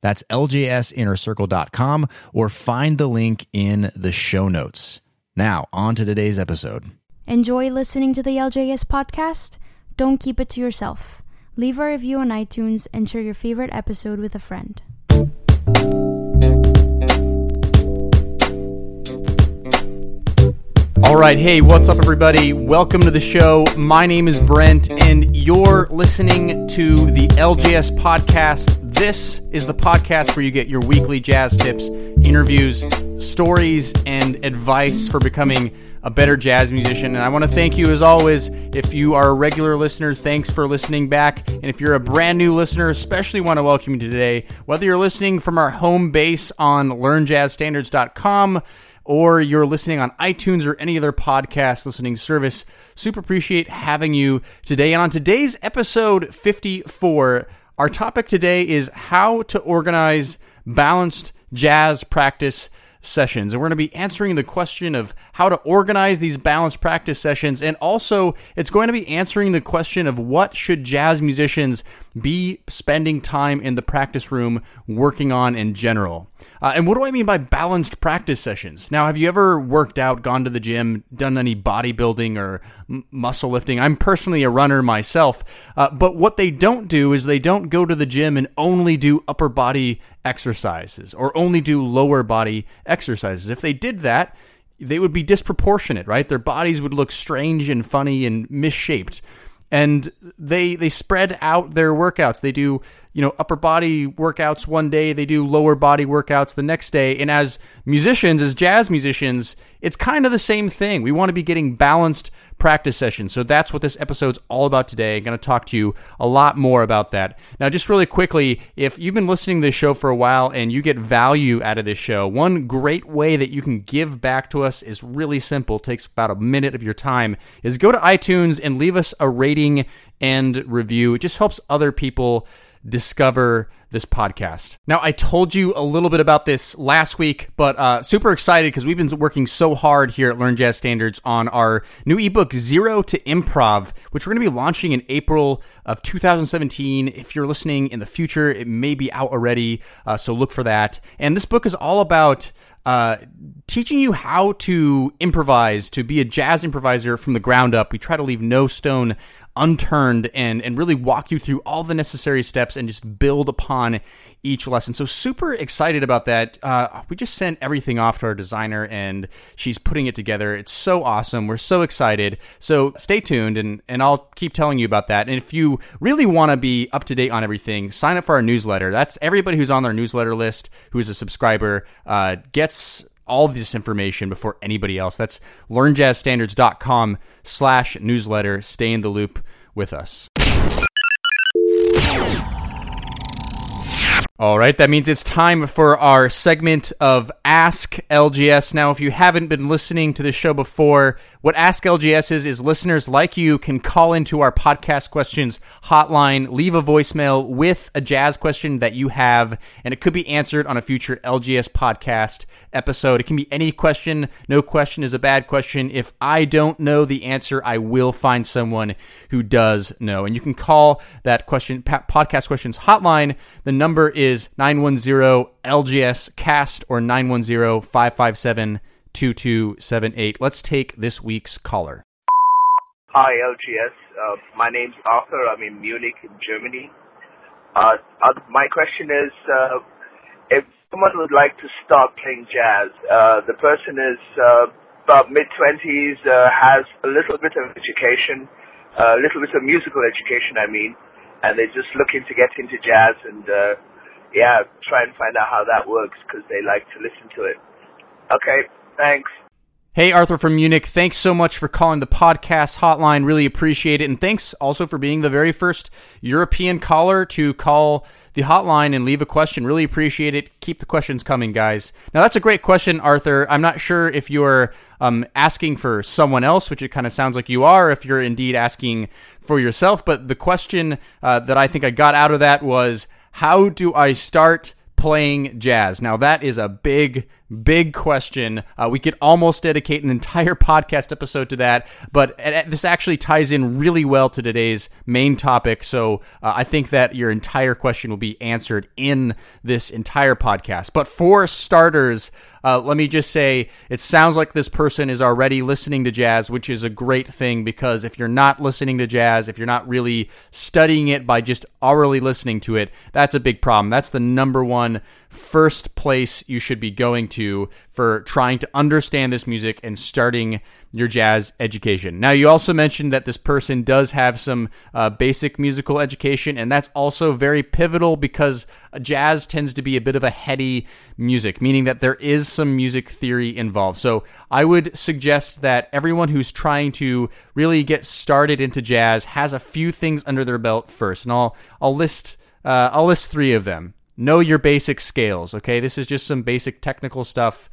That's ljsinnercircle.com or find the link in the show notes. Now, on to today's episode. Enjoy listening to the LJS podcast? Don't keep it to yourself. Leave a review on iTunes and share your favorite episode with a friend. All right, hey, what's up, everybody? Welcome to the show. My name is Brent, and you're listening to the LJS podcast. This is the podcast where you get your weekly jazz tips, interviews, stories, and advice for becoming a better jazz musician. And I want to thank you, as always, if you are a regular listener, thanks for listening back. And if you're a brand new listener, especially want to welcome you today. Whether you're listening from our home base on learnjazzstandards.com, or you're listening on iTunes or any other podcast listening service. Super appreciate having you today. And on today's episode 54, our topic today is how to organize balanced jazz practice sessions. And we're going to be answering the question of how to organize these balanced practice sessions. And also, it's going to be answering the question of what should jazz musicians be spending time in the practice room working on in general. Uh, and what do I mean by balanced practice sessions? Now, have you ever worked out, gone to the gym, done any bodybuilding or m- muscle lifting? I'm personally a runner myself, uh, but what they don't do is they don't go to the gym and only do upper body exercises or only do lower body exercises. If they did that, they would be disproportionate, right? Their bodies would look strange and funny and misshaped and they they spread out their workouts. They do you know upper body workouts one day, they do lower body workouts the next day. And as musicians, as jazz musicians, it's kind of the same thing. We want to be getting balanced practice session. So that's what this episode's all about today. I'm going to talk to you a lot more about that. Now, just really quickly, if you've been listening to this show for a while and you get value out of this show, one great way that you can give back to us is really simple. It takes about a minute of your time. Is go to iTunes and leave us a rating and review. It just helps other people discover this podcast. Now, I told you a little bit about this last week, but uh, super excited because we've been working so hard here at Learn Jazz Standards on our new ebook, Zero to Improv, which we're going to be launching in April of 2017. If you're listening in the future, it may be out already, uh, so look for that. And this book is all about uh, teaching you how to improvise, to be a jazz improviser from the ground up. We try to leave no stone unturned and and really walk you through all the necessary steps and just build upon each lesson. So super excited about that. Uh, we just sent everything off to our designer and she's putting it together. It's so awesome. We're so excited. So stay tuned and and I'll keep telling you about that. And if you really want to be up to date on everything, sign up for our newsletter. That's everybody who's on their newsletter list who is a subscriber uh, gets all this information before anybody else. That's learnjazzstandards.com slash newsletter. Stay in the loop with us. All right, that means it's time for our segment of Ask LJS. Now, if you haven't been listening to the show before, what Ask LJS is, is listeners like you can call into our podcast questions hotline, leave a voicemail with a jazz question that you have, and it could be answered on a future LJS podcast episode. It can be any question. No question is a bad question. If I don't know the answer, I will find someone who does know. And you can call that question, podcast questions hotline. The number is 910 LJS cast or 910 557 2278. Let's take this week's caller. Hi, LJS. Uh, my name's Arthur. I'm in Munich, Germany. Uh, uh, my question is uh, if someone would like to start playing jazz, uh, the person is uh, about mid 20s, has a little bit of education, a little bit of musical education, I mean, and they're just looking to get into jazz and, yeah, try and find out how that works because they like to listen to it. Okay, Thanks. Hey, Arthur from Munich. Thanks so much for calling the podcast hotline. Really appreciate it. And thanks also for being the very first European caller to call the hotline and leave a question. Really appreciate it. Keep the questions coming, guys. Now, that's a great question, Arthur. I'm not sure if you're um, asking for someone else, which it kind of sounds like you are, if you're indeed asking for yourself. But the question uh, that I think I got out of that was how do I start playing jazz? Now, that is a big, big question. Uh, we could almost dedicate an entire podcast episode to that, but this actually ties in really well to today's main topic. So uh, I think that your entire question will be answered in this entire podcast. But for starters, uh, let me just say it sounds like this person is already listening to jazz, which is a great thing because if you're not listening to jazz, if you're not really studying it by just aurally listening to it, that's a big problem. That's the number one first place you should be going to for trying to understand this music and starting your jazz education. Now, you also mentioned that this person does have some uh, basic musical education, and that's also very pivotal because jazz tends to be a bit of a heady music, meaning that there is some music theory involved. So, I would suggest that everyone who's trying to really get started into jazz has a few things under their belt first, and I'll I'll list uh, I'll list three of them. Know your basic scales. Okay, this is just some basic technical stuff.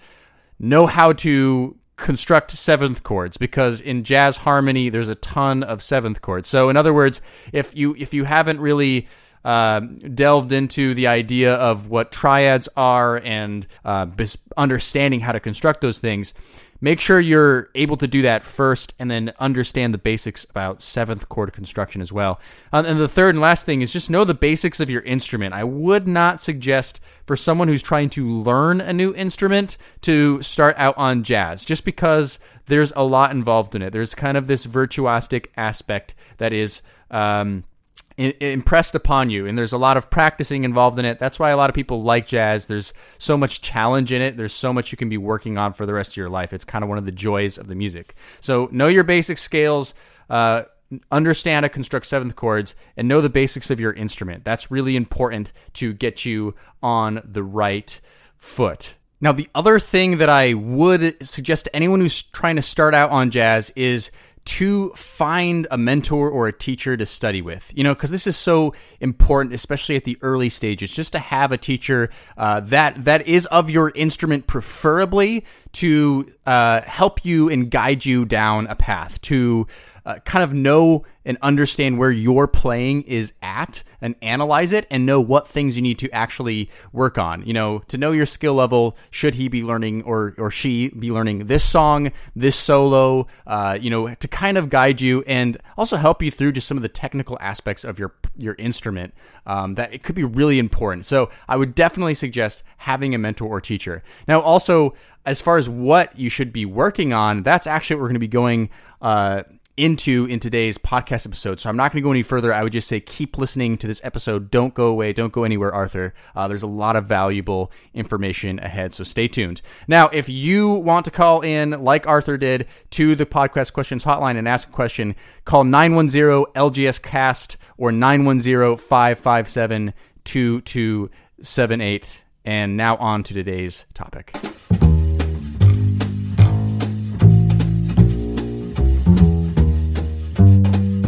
Know how to construct seventh chords because in jazz harmony there's a ton of seventh chords. So in other words, if you if you haven't really uh, delved into the idea of what triads are and uh, understanding how to construct those things, make sure you're able to do that first and then understand the basics about seventh chord construction as well. Um, and the third and last thing is just know the basics of your instrument. I would not suggest for someone who's trying to learn a new instrument to start out on jazz just because there's a lot involved in it. There's kind of this virtuosic aspect that is. Um, impressed upon you and there's a lot of practicing involved in it. That's why a lot of people like jazz. There's so much challenge in it. There's so much you can be working on for the rest of your life. It's kind of one of the joys of the music. So know your basic scales uh, understand how to construct seventh chords and know the basics of your instrument. That's really important to get you on the right foot. Now the other thing that i would suggest to anyone who's trying to start out on jazz is to find a mentor or a teacher to study with. You know, because this is so important, especially at the early stages, just to have a teacher uh, that that is of your instrument, preferably to uh, help you and guide you down a path to uh, kind of know and understand where your playing is at and analyze it and know what things you need to actually work on. You know, to know your skill level, should he be learning or, or she be learning this song, this solo, uh, you know, to kind of guide you and also help you through just some of the technical aspects of your, your instrument um, that it could be really important. So I would definitely suggest having a mentor or teacher. Now, also, as far as what you should be working on, that's actually what we're going to be going uh, into in today's podcast episode. So I'm not going to go any further. I would just say keep listening to this episode. Don't go away. Don't go anywhere, Arthur. Uh, there's a lot of valuable information ahead. So stay tuned. Now, if you want to call in, like Arthur did, to the podcast questions hotline and ask a question, call 910 LJS Cast or 910 557 2278. And now on to today's topic.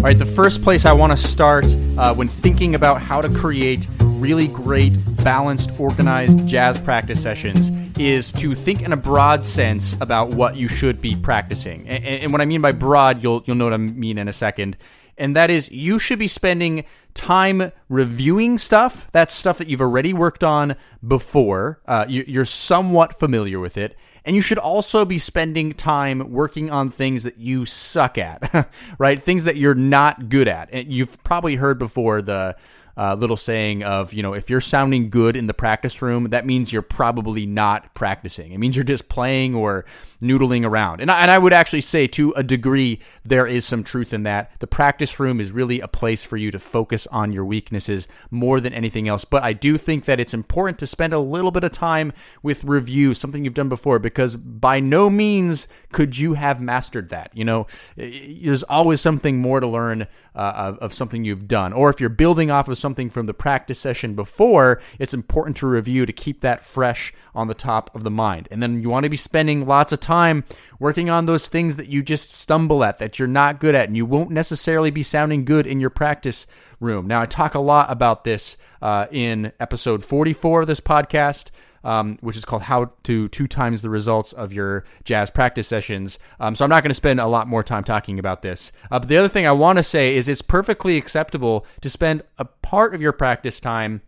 All right, the first place I want to start uh, when thinking about how to create really great, balanced, organized jazz practice sessions is to think in a broad sense about what you should be practicing. And, and what I mean by broad, you'll you'll know what I mean in a second. And that is, you should be spending time reviewing stuff. That's stuff that you've already worked on before. Uh, you're somewhat familiar with it and you should also be spending time working on things that you suck at, right? Things that you're not good at. And you've probably heard before the uh, little saying of, you know, if you're sounding good in the practice room, that means you're probably not practicing. It means you're just playing or noodling around. And I, and I would actually say, to a degree, there is some truth in that. The practice room is really a place for you to focus on your weaknesses more than anything else. But I do think that it's important to spend a little bit of time with review, something you've done before, because by no means could you have mastered that. You know, there's always something more to learn uh, of, of something you've done. Or if you're building off of something from the practice session before, it's important to review to keep that fresh on the top of the mind. And then you want to be spending lots of time working on those things that you just stumble at, that you're not good at, and you won't necessarily be sounding good in your practice room. Now, I talk a lot about this uh, in episode 44 of this podcast um, which is called How to Two Times the Results of Your Jazz Practice Sessions. Um, so I'm not going to spend a lot more time talking about this. Uh, but the other thing I want to say is it's perfectly acceptable to spend a part of your practice time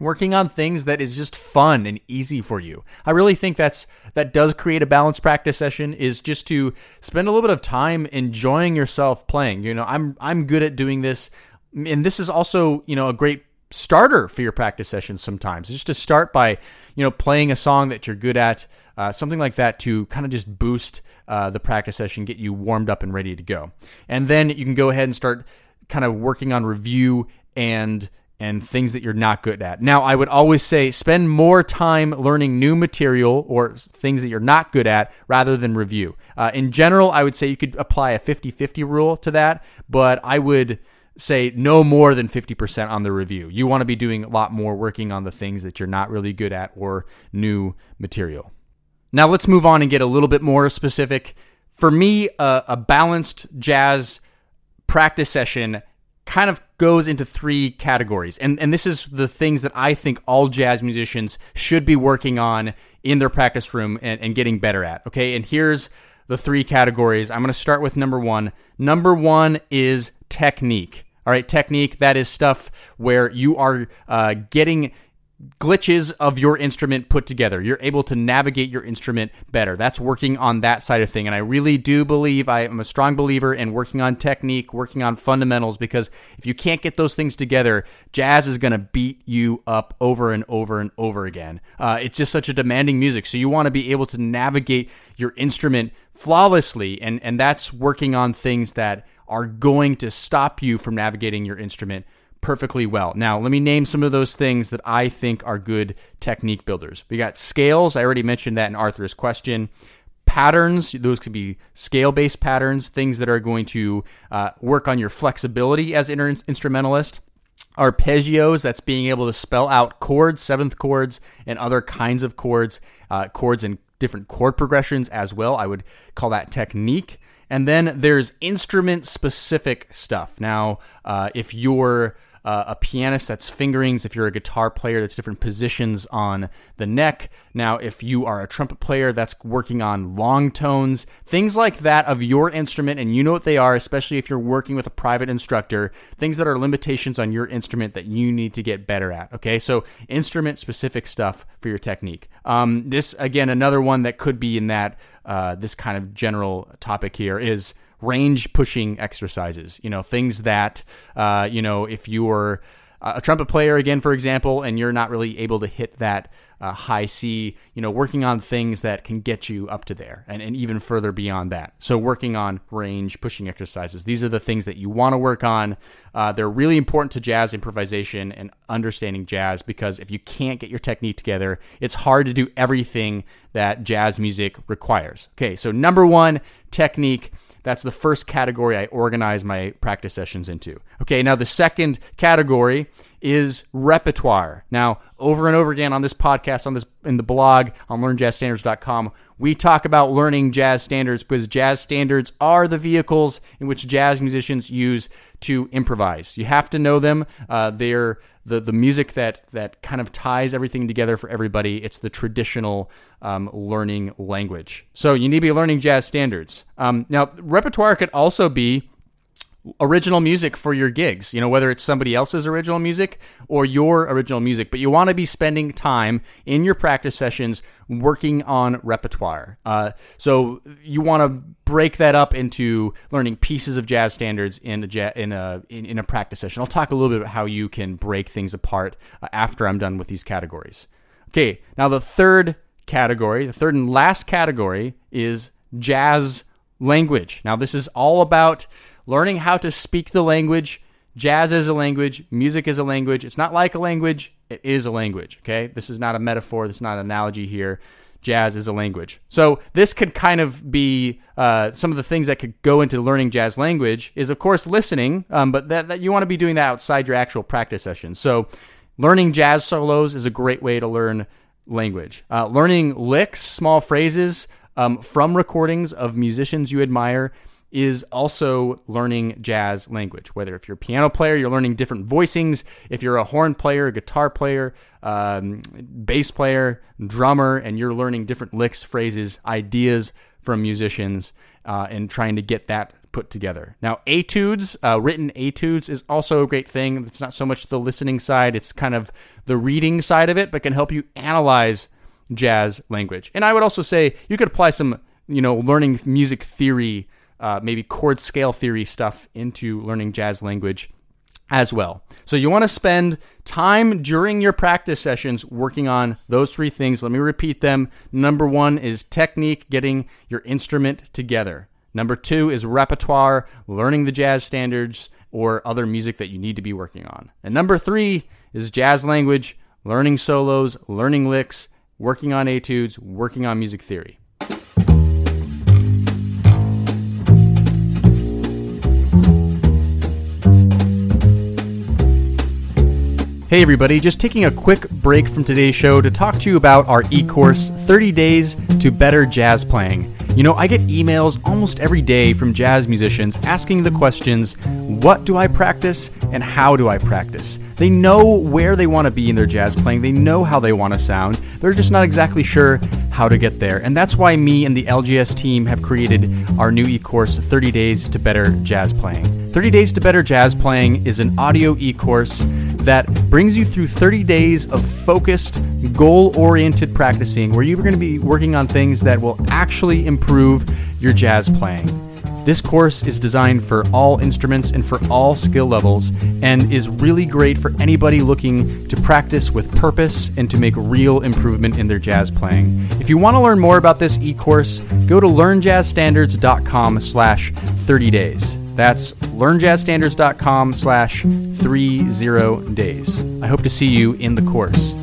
working on things that is just fun and easy for you. I really think that's that does create a balanced practice session is just to spend a little bit of time enjoying yourself playing. You know, I'm I'm good at doing this and this is also, you know, a great starter for your practice sessions sometimes. Just to start by, you know, playing a song that you're good at, uh, something like that to kind of just boost uh, the practice session, get you warmed up and ready to go. And then you can go ahead and start kind of working on review and and things that you're not good at. Now, I would always say spend more time learning new material or things that you're not good at rather than review. Uh, in general, I would say you could apply a 50 50 rule to that, but I would say no more than 50% on the review. You want to be doing a lot more working on the things that you're not really good at or new material. Now let's move on and get a little bit more specific. For me, a, a balanced jazz practice session kind of goes into three categories. And, and this is the things that I think all jazz musicians should be working on in their practice room and, and getting better at. Okay. And here's the three categories. I'm going to start with number one. Number one is technique. All right, technique, that is stuff where you are uh, getting glitches of your instrument put together. You're able to navigate your instrument better. That's working on that side of thing. And I really do believe I am a strong believer in working on technique, working on fundamentals, because if you can't get those things together, jazz is going to beat you up over and over and over again. Uh, it's just such a demanding music. So you want to be able to navigate your instrument flawlessly. And, and that's working on things that are going to stop you from navigating your instrument perfectly well. Now, let me name some of those things that I think are good technique builders. We got scales. I already mentioned that in Arthur's question. Patterns, those could be scale based patterns, things that are going to uh, work on your flexibility as an instrumentalist. Arpeggios, that's being able to spell out chords, seventh chords, and other kinds of chords, uh, chords and different chord progressions as well. I would call that technique. And then there's instrument specific stuff. Now, uh, if you're uh, a pianist, that's fingerings. If you're a guitar player, that's different positions on the neck. Now, if you are a trumpet player, that's working on long tones, things like that of your instrument, and you know what they are, especially if you're working with a private instructor, things that are limitations on your instrument that you need to get better at. Okay, so instrument specific stuff for your technique. Um, this, again, another one that could be in that, uh, this kind of general topic here is range pushing exercises. You know, things that, uh, you know, if you're a trumpet player, again, for example, and you're not really able to hit that uh, high C, you know, working on things that can get you up to there and, and even further beyond that. So, working on range pushing exercises. These are the things that you want to work on. Uh, they're really important to jazz improvisation and understanding jazz because if you can't get your technique together, it's hard to do everything that jazz music requires. Okay, so number one, technique. That's the first category I organize my practice sessions into. Okay, now the second category is repertoire. Now, over and over again on this podcast, on this in the blog on learnjazzstandards.com, we talk about learning jazz standards because jazz standards are the vehicles in which jazz musicians use to improvise. You have to know them. Uh, they're the the music that that kind of ties everything together for everybody. It's the traditional um, learning language. So you need to be learning jazz standards. Um, now, repertoire could also be original music for your gigs, you know, whether it's somebody else's original music or your original music, but you want to be spending time in your practice sessions working on repertoire. Uh, so you want to break that up into learning pieces of jazz standards in a, in a, in, in a practice session. I'll talk a little bit about how you can break things apart uh, after I'm done with these categories. Okay, now the third category, the third and last category is jazz language. Now, this is all about learning how to speak the language. Jazz is a language, music is a language. It's not like a language, it is a language, okay? This is not a metaphor, this is not an analogy here. jazz as a language. So this could kind of be uh, some of the things that could go into learning jazz language. Is of course listening, um, but that, that you want to be doing that outside your actual practice sessions. So learning jazz solos is a great way to learn language. Uh, learning licks, small phrases um, from recordings of musicians you admire is also learning jazz language. Whether if you're a piano player, you're learning different voicings. If you're a horn player, a guitar player, um, bass player, drummer, and you're learning different licks, phrases, ideas from musicians, uh, and trying to get that put together. Now, etudes, uh, written etudes, is also a great thing. It's not so much the listening side; it's kind of the reading side of it, but can help you analyze jazz language. And I would also say you could apply some, you know, learning music theory uh, maybe chord scale theory stuff into learning jazz language as well. So you want to spend time during your practice sessions working on those three things. Let me repeat them. Number one is technique, getting your instrument together. Number two is repertoire, learning the jazz standards or other music that you need to be working on. And number three is jazz language, learning solos, learning licks, working on etudes, working on music theory. Hey, everybody, just taking a quick break from today's show to talk to you about our e course 30 Days to Better Jazz Playing. You know, I get emails almost every day from jazz musicians asking the questions what do I practice and how do I practice? They know where they want to be in their jazz playing, they know how they want to sound, they're just not exactly sure how to get there. And that's why me and the LJS team have created our new e course 30 Days to Better Jazz Playing. 30 Days to Better Jazz Playing is an audio e course that brings you through 30 days of focused, goal oriented practicing where you're going to be working on things that will actually improve your jazz playing. This course is designed for all instruments and for all skill levels and is really great for anybody looking to practice with purpose and to make real improvement in their jazz playing. If you want to learn more about this e-course, go to learnjazzstandards.com slash 30 days. That's learnjazzstandards.com slash 30 days. I hope to see you in the course.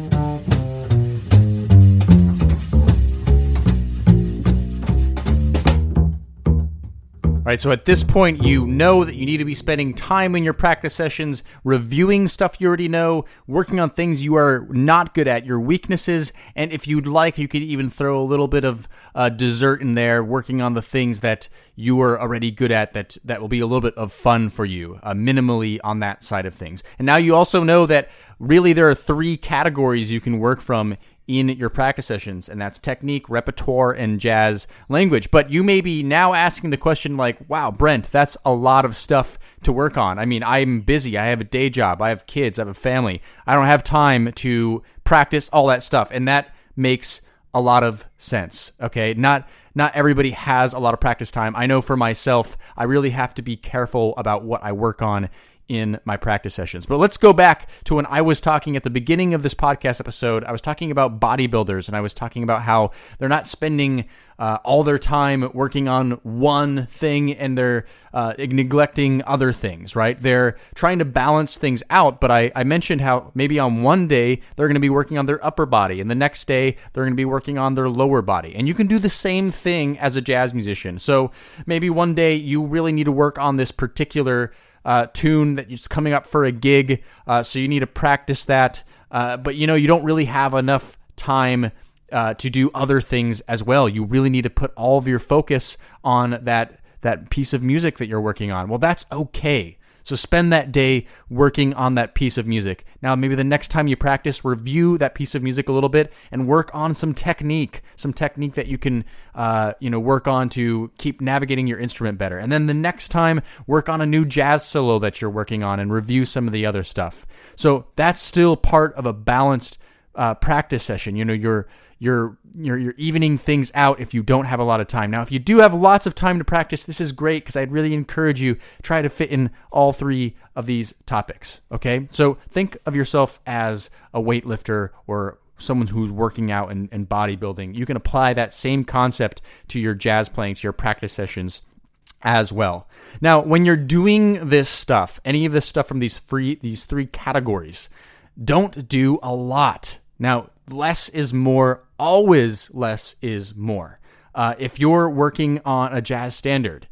So at this point, you know that you need to be spending time in your practice sessions, reviewing stuff you already know, working on things you are not good at, your weaknesses, and if you'd like, you could even throw a little bit of uh, dessert in there, working on the things that you are already good at that that will be a little bit of fun for you, uh, minimally on that side of things. And now you also know that really there are three categories you can work from in your practice sessions, and that's technique, repertoire, and jazz language. But you may be now asking the question, like, wow, Brent, that's a lot of stuff to work on. I mean, I'm busy. I have a day job. I have kids. I have a family. I don't have time to practice all that stuff. And that makes a lot of sense. Okay. Not, not everybody has a lot of practice time. I know for myself, I really have to be careful about what I work on in my practice sessions. But let's go back to when I was talking at the beginning of this podcast episode. I was talking about bodybuilders and I was talking about how they're not spending uh, all their time working on one thing and they're uh, neglecting other things, right? They're trying to balance things out. But I, I mentioned how maybe on one day they're going to be working on their upper body and the next day they're going to be working on their lower body. And you can do the same thing as a jazz musician. So maybe one day you really need to work on this particular uh, tune that is coming up for a gig, uh, so you need to practice that. Uh, but you know, you don't really have enough time uh, to do other things as well. You really need to put all of your focus on that that piece of music that you're working on. Well, that's okay. So spend that day working on that piece of music. Now, maybe the next time you practice, review that piece of music a little bit and work on some technique, some technique that you can, uh, you know, work on to keep navigating your instrument better. And then the next time, work on a new jazz solo that you're working on and review some of the other stuff. So that's still part of a balanced uh, practice session. You know, you're you're, you're you're evening things out if you don't have a lot of time. Now, if you do have lots of time to practice, this is great because I'd really encourage you try to fit in all three of these topics. Okay, so think of yourself as a weightlifter or someone who's working out and, and bodybuilding. You can apply that same concept to your jazz playing, to your practice sessions as well. Now, when you're doing this stuff, any of this stuff from these free these three categories, don't do a lot. Now, less is more, always less is more. Uh, if you're working on a jazz standard,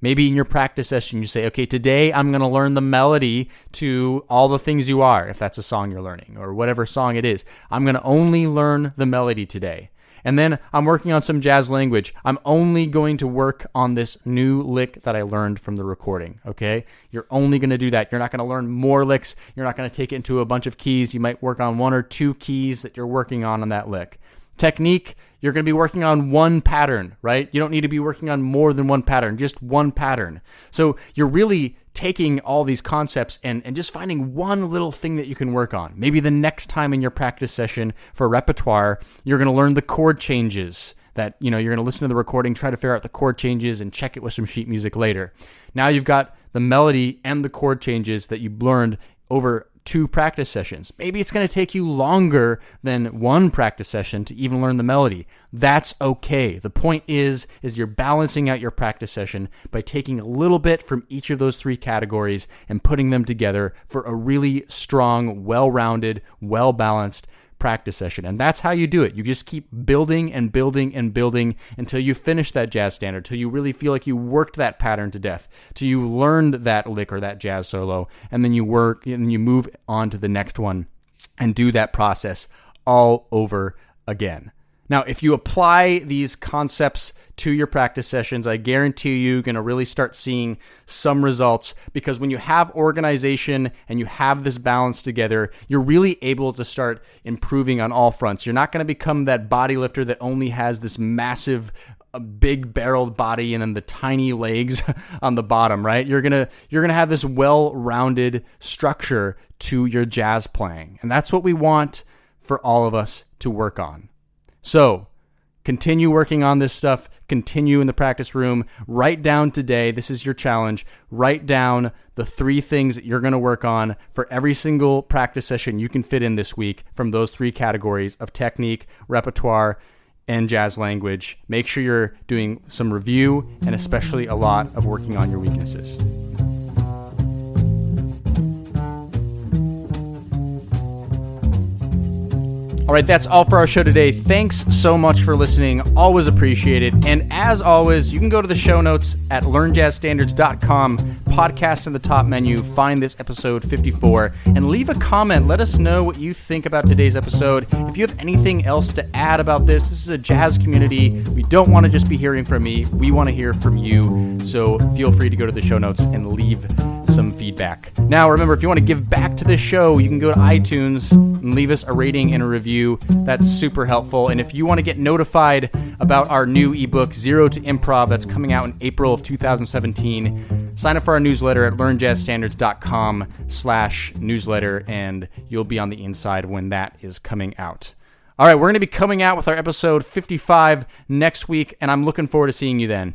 maybe in your practice session, you say, okay, today I'm going to learn the melody to All the Things You Are, if that's a song you're learning, or whatever song it is. I'm going to only learn the melody today. And then I'm working on some jazz language. I'm only going to work on this new lick that I learned from the recording. Okay. You're only going to do that. You're not going to learn more licks. You're not going to take it into a bunch of keys. You might work on one or two keys that you're working on on that lick. Technique, you're going to be working on one pattern, right? You don't need to be working on more than one pattern, just one pattern. So you're really taking all these concepts and, and just finding one little thing that you can work on. Maybe the next time in your practice session for repertoire, you're going to learn the chord changes that, you know, you're going to listen to the recording, try to figure out the chord changes and check it with some sheet music later. Now you've got the melody and the chord changes that you learned over two practice sessions. Maybe it's going to take you longer than one practice session to even learn the melody. That's okay. The point is is you're balancing out your practice session by taking a little bit from each of those three categories and putting them together for a really strong, well-rounded, well-balanced practice session. And that's how you do it. You just keep building and building and building until you finish that jazz standard, till you really feel like you worked that pattern to death, till you learned that lick or that jazz solo, and then you work and you move on to the next one and do that process all over again. Now, if you apply these concepts to your practice sessions, I guarantee you, you're going to really start seeing some results because when you have organization and you have this balance together, you're really able to start improving on all fronts. You're not going to become that body lifter that only has this massive a big barreled body and then the tiny legs on the bottom, right? You're going to you're going to have this well-rounded structure to your jazz playing. And that's what we want for all of us to work on. So, continue working on this stuff, continue in the practice room, write down today, this is your challenge, write down the three things that you're going to work on for every single practice session you can fit in this week from those three categories of technique, repertoire, and jazz language. Make sure you're doing some review and especially a lot of working on your weaknesses. All right, that's all for our show today. Thanks so much for listening. Always appreciated. And as always, you can go to the show notes at learnjazzstandards.com, podcast in the top menu, find this episode 54, and leave a comment. Let us know what you think about today's episode. If you have anything else to add about this, this is a jazz community. We don't want to just be hearing from me, we want to hear from you. So feel free to go to the show notes and leave some feedback. Now, remember, if you want to give back to this show, you can go to iTunes and leave us a rating and a review. That's super helpful. And if you want to get notified about our new ebook, Zero to Improv, that's coming out in April of 2017, sign up for our newsletter at learnjazzstandards.com slash newsletter, and you'll be on the inside when that is coming out. All right, we're going to be coming out with our episode 55 next week, and I'm looking forward to seeing you then.